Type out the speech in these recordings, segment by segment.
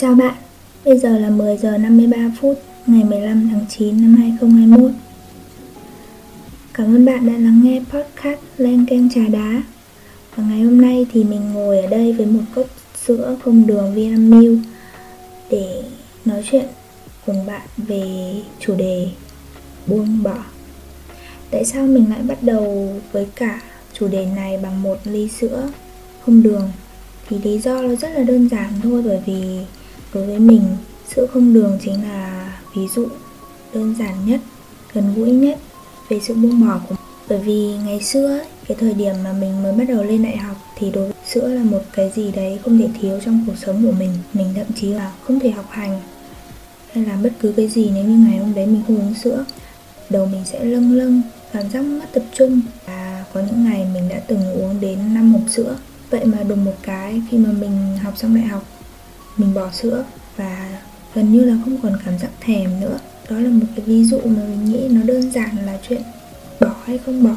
Chào bạn, bây giờ là 10 giờ 53 phút ngày 15 tháng 9 năm 2021 Cảm ơn bạn đã lắng nghe podcast Len Ken Trà Đá. Và ngày hôm nay thì mình ngồi ở đây với một cốc sữa không đường Vinamilk Để nói chuyện cùng bạn về chủ đề buông bỏ. Tại sao mình lại bắt đầu với cả chủ đề này bằng một ly sữa không đường? Thì lý do nó rất là đơn giản thôi bởi vì đối với mình, sữa không đường chính là ví dụ đơn giản nhất, gần gũi nhất về sự buông bỏ của mình. bởi vì ngày xưa cái thời điểm mà mình mới bắt đầu lên đại học thì đối với sữa là một cái gì đấy không thể thiếu trong cuộc sống của mình. Mình thậm chí là không thể học hành hay làm bất cứ cái gì nếu như ngày hôm đấy mình không uống sữa. Đầu mình sẽ lâng lâng, cảm giác mất tập trung. Và có những ngày mình đã từng uống đến 5 hộp sữa. Vậy mà đùng một cái, khi mà mình học xong đại học mình bỏ sữa và gần như là không còn cảm giác thèm nữa. Đó là một cái ví dụ mà mình nghĩ nó đơn giản là chuyện bỏ hay không bỏ.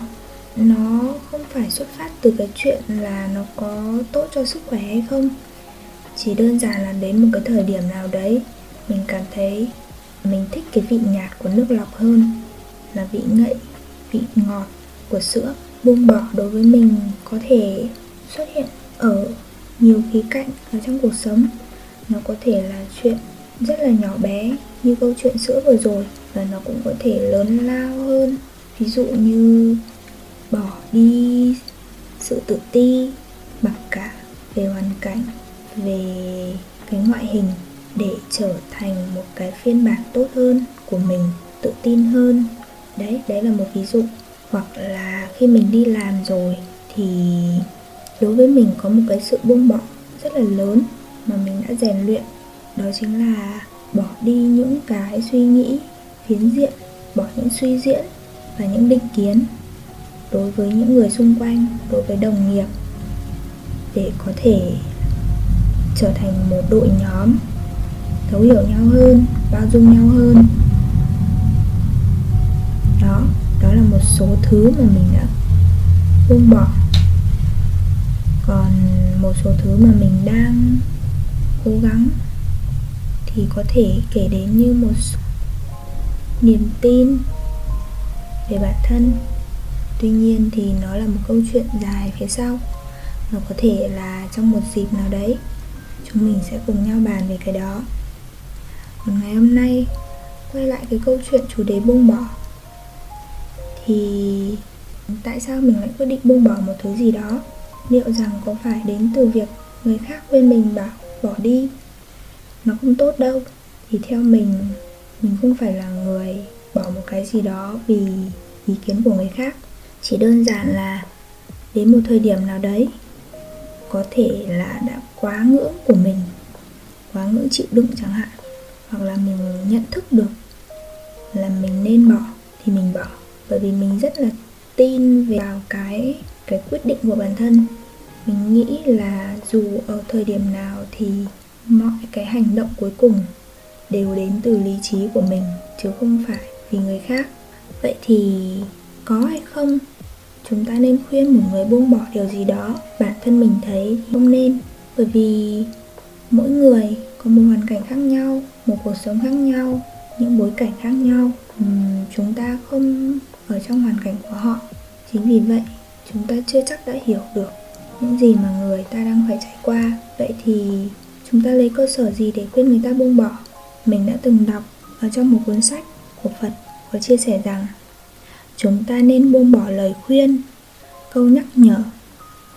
Nó không phải xuất phát từ cái chuyện là nó có tốt cho sức khỏe hay không. Chỉ đơn giản là đến một cái thời điểm nào đấy, mình cảm thấy mình thích cái vị nhạt của nước lọc hơn, là vị ngậy, vị ngọt của sữa buông bỏ đối với mình có thể xuất hiện ở nhiều khía cạnh ở trong cuộc sống nó có thể là chuyện rất là nhỏ bé, như câu chuyện sữa vừa rồi, và nó cũng có thể lớn lao hơn. Ví dụ như bỏ đi sự tự ti mặc cả về hoàn cảnh, về cái ngoại hình để trở thành một cái phiên bản tốt hơn của mình, tự tin hơn. Đấy đấy là một ví dụ. Hoặc là khi mình đi làm rồi thì đối với mình có một cái sự buông bỏ rất là lớn mà mình đã rèn luyện, đó chính là bỏ đi những cái suy nghĩ phiến diện, bỏ những suy diễn và những định kiến đối với những người xung quanh, đối với đồng nghiệp để có thể trở thành một đội nhóm thấu hiểu nhau hơn, bao dung nhau hơn. Đó đó là một số thứ mà mình đã buông bỏ. Còn một số thứ mà mình đang cố gắng thì có thể kể đến như một niềm tin về bản thân. Tuy nhiên thì nó là một câu chuyện dài phía sau nó có thể là trong một dịp nào đấy, chúng mình sẽ cùng nhau bàn về cái đó. Còn ngày hôm nay, quay lại cái câu chuyện chủ đề buông bỏ, thì tại sao mình lại quyết định buông bỏ một thứ gì đó? Liệu rằng có phải đến từ việc người khác bên mình bảo bỏ đi. Nó không tốt đâu. Thì theo mình mình không phải là người bỏ một cái gì đó vì ý kiến của người khác. Chỉ đơn giản là đến một thời điểm nào đấy, có thể là đã quá ngưỡng của mình, quá ngưỡng chịu đựng chẳng hạn, hoặc là mình nhận thức được là mình nên bỏ thì mình bỏ. Bởi vì mình rất là tin vào cái cái quyết định của bản thân mình nghĩ là dù ở thời điểm nào thì mọi cái hành động cuối cùng đều đến từ lý trí của mình chứ không phải vì người khác. Vậy thì có hay không? Chúng ta nên khuyên một người buông bỏ điều gì đó bản thân mình thấy không nên. Bởi vì mỗi người có một hoàn cảnh khác nhau một cuộc sống khác nhau những bối cảnh khác nhau. Uhm, chúng ta không ở trong hoàn cảnh của họ. Chính vì vậy chúng ta chưa chắc đã hiểu được những gì mà người ta đang phải trải qua. Vậy thì chúng ta lấy cơ sở gì để khuyên người ta buông bỏ? Mình đã từng đọc ở trong một cuốn sách của phật có chia sẻ rằng, chúng ta nên buông bỏ lời khuyên, câu nhắc nhở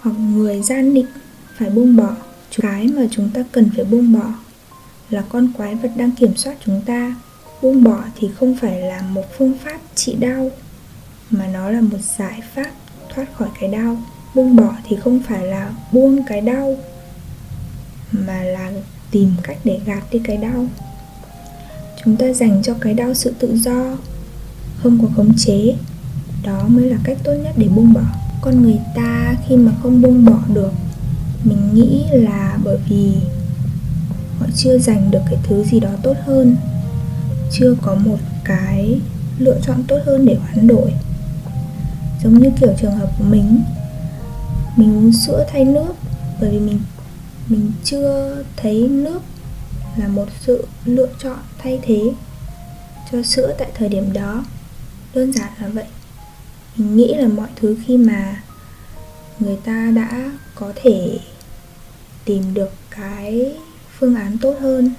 hoặc người gian định phải buông bỏ. Cái mà chúng ta cần phải buông bỏ là con quái vật đang kiểm soát chúng ta. Buông bỏ thì không phải là một phương pháp trị đau, mà nó là một giải pháp thoát khỏi cái đau buông bỏ thì không phải là buông cái đau, mà là tìm cách để gạt đi cái đau. Chúng ta dành cho cái đau sự tự do, không có khống chế. Đó mới là cách tốt nhất để buông bỏ. Con người ta khi mà không buông bỏ được, mình nghĩ là bởi vì họ chưa giành được cái thứ gì đó tốt hơn, chưa có một cái lựa chọn tốt hơn để hoán đổi. Giống như kiểu trường hợp của mình mình uống sữa thay nước, bởi vì mình mình chưa thấy nước là một sự lựa chọn thay thế cho sữa tại thời điểm đó. Đơn giản là vậy. Mình nghĩ là mọi thứ khi mà người ta đã có thể tìm được cái phương án tốt hơn,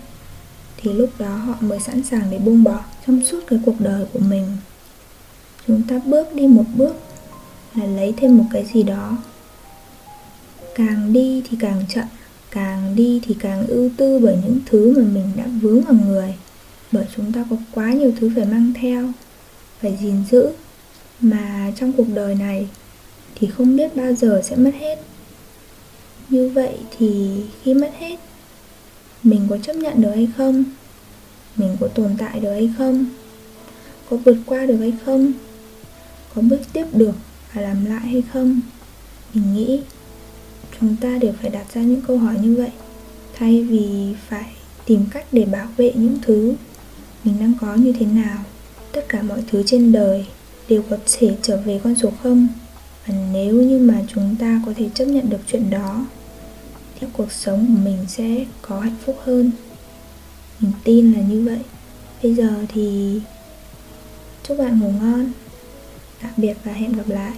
thì lúc đó họ mới sẵn sàng để buông bỏ, trong suốt cái cuộc đời của mình. Chúng ta bước đi một bước là lấy thêm một cái gì đó càng đi thì càng chậm, càng đi thì càng ưu tư bởi những thứ mà mình đã vướng vào người. Bởi chúng ta có quá nhiều thứ phải mang theo, phải gìn giữ. Mà trong cuộc đời này thì không biết bao giờ sẽ mất hết. Như vậy thì khi mất hết, mình có chấp nhận được hay không? Mình có tồn tại được hay không? Có vượt qua được hay không? Có bước tiếp được và làm lại hay không? Mình nghĩ chúng ta đều phải đặt ra những câu hỏi như vậy. Thay vì phải tìm cách để bảo vệ những thứ mình đang có như thế nào, tất cả mọi thứ trên đời đều có thể trở về con số không. Và nếu như mà chúng ta có thể chấp nhận được chuyện đó, thì cuộc sống của mình sẽ có hạnh phúc hơn. Mình tin là như vậy. Bây giờ thì chúc bạn ngủ ngon. Tạm biệt và hẹn gặp lại.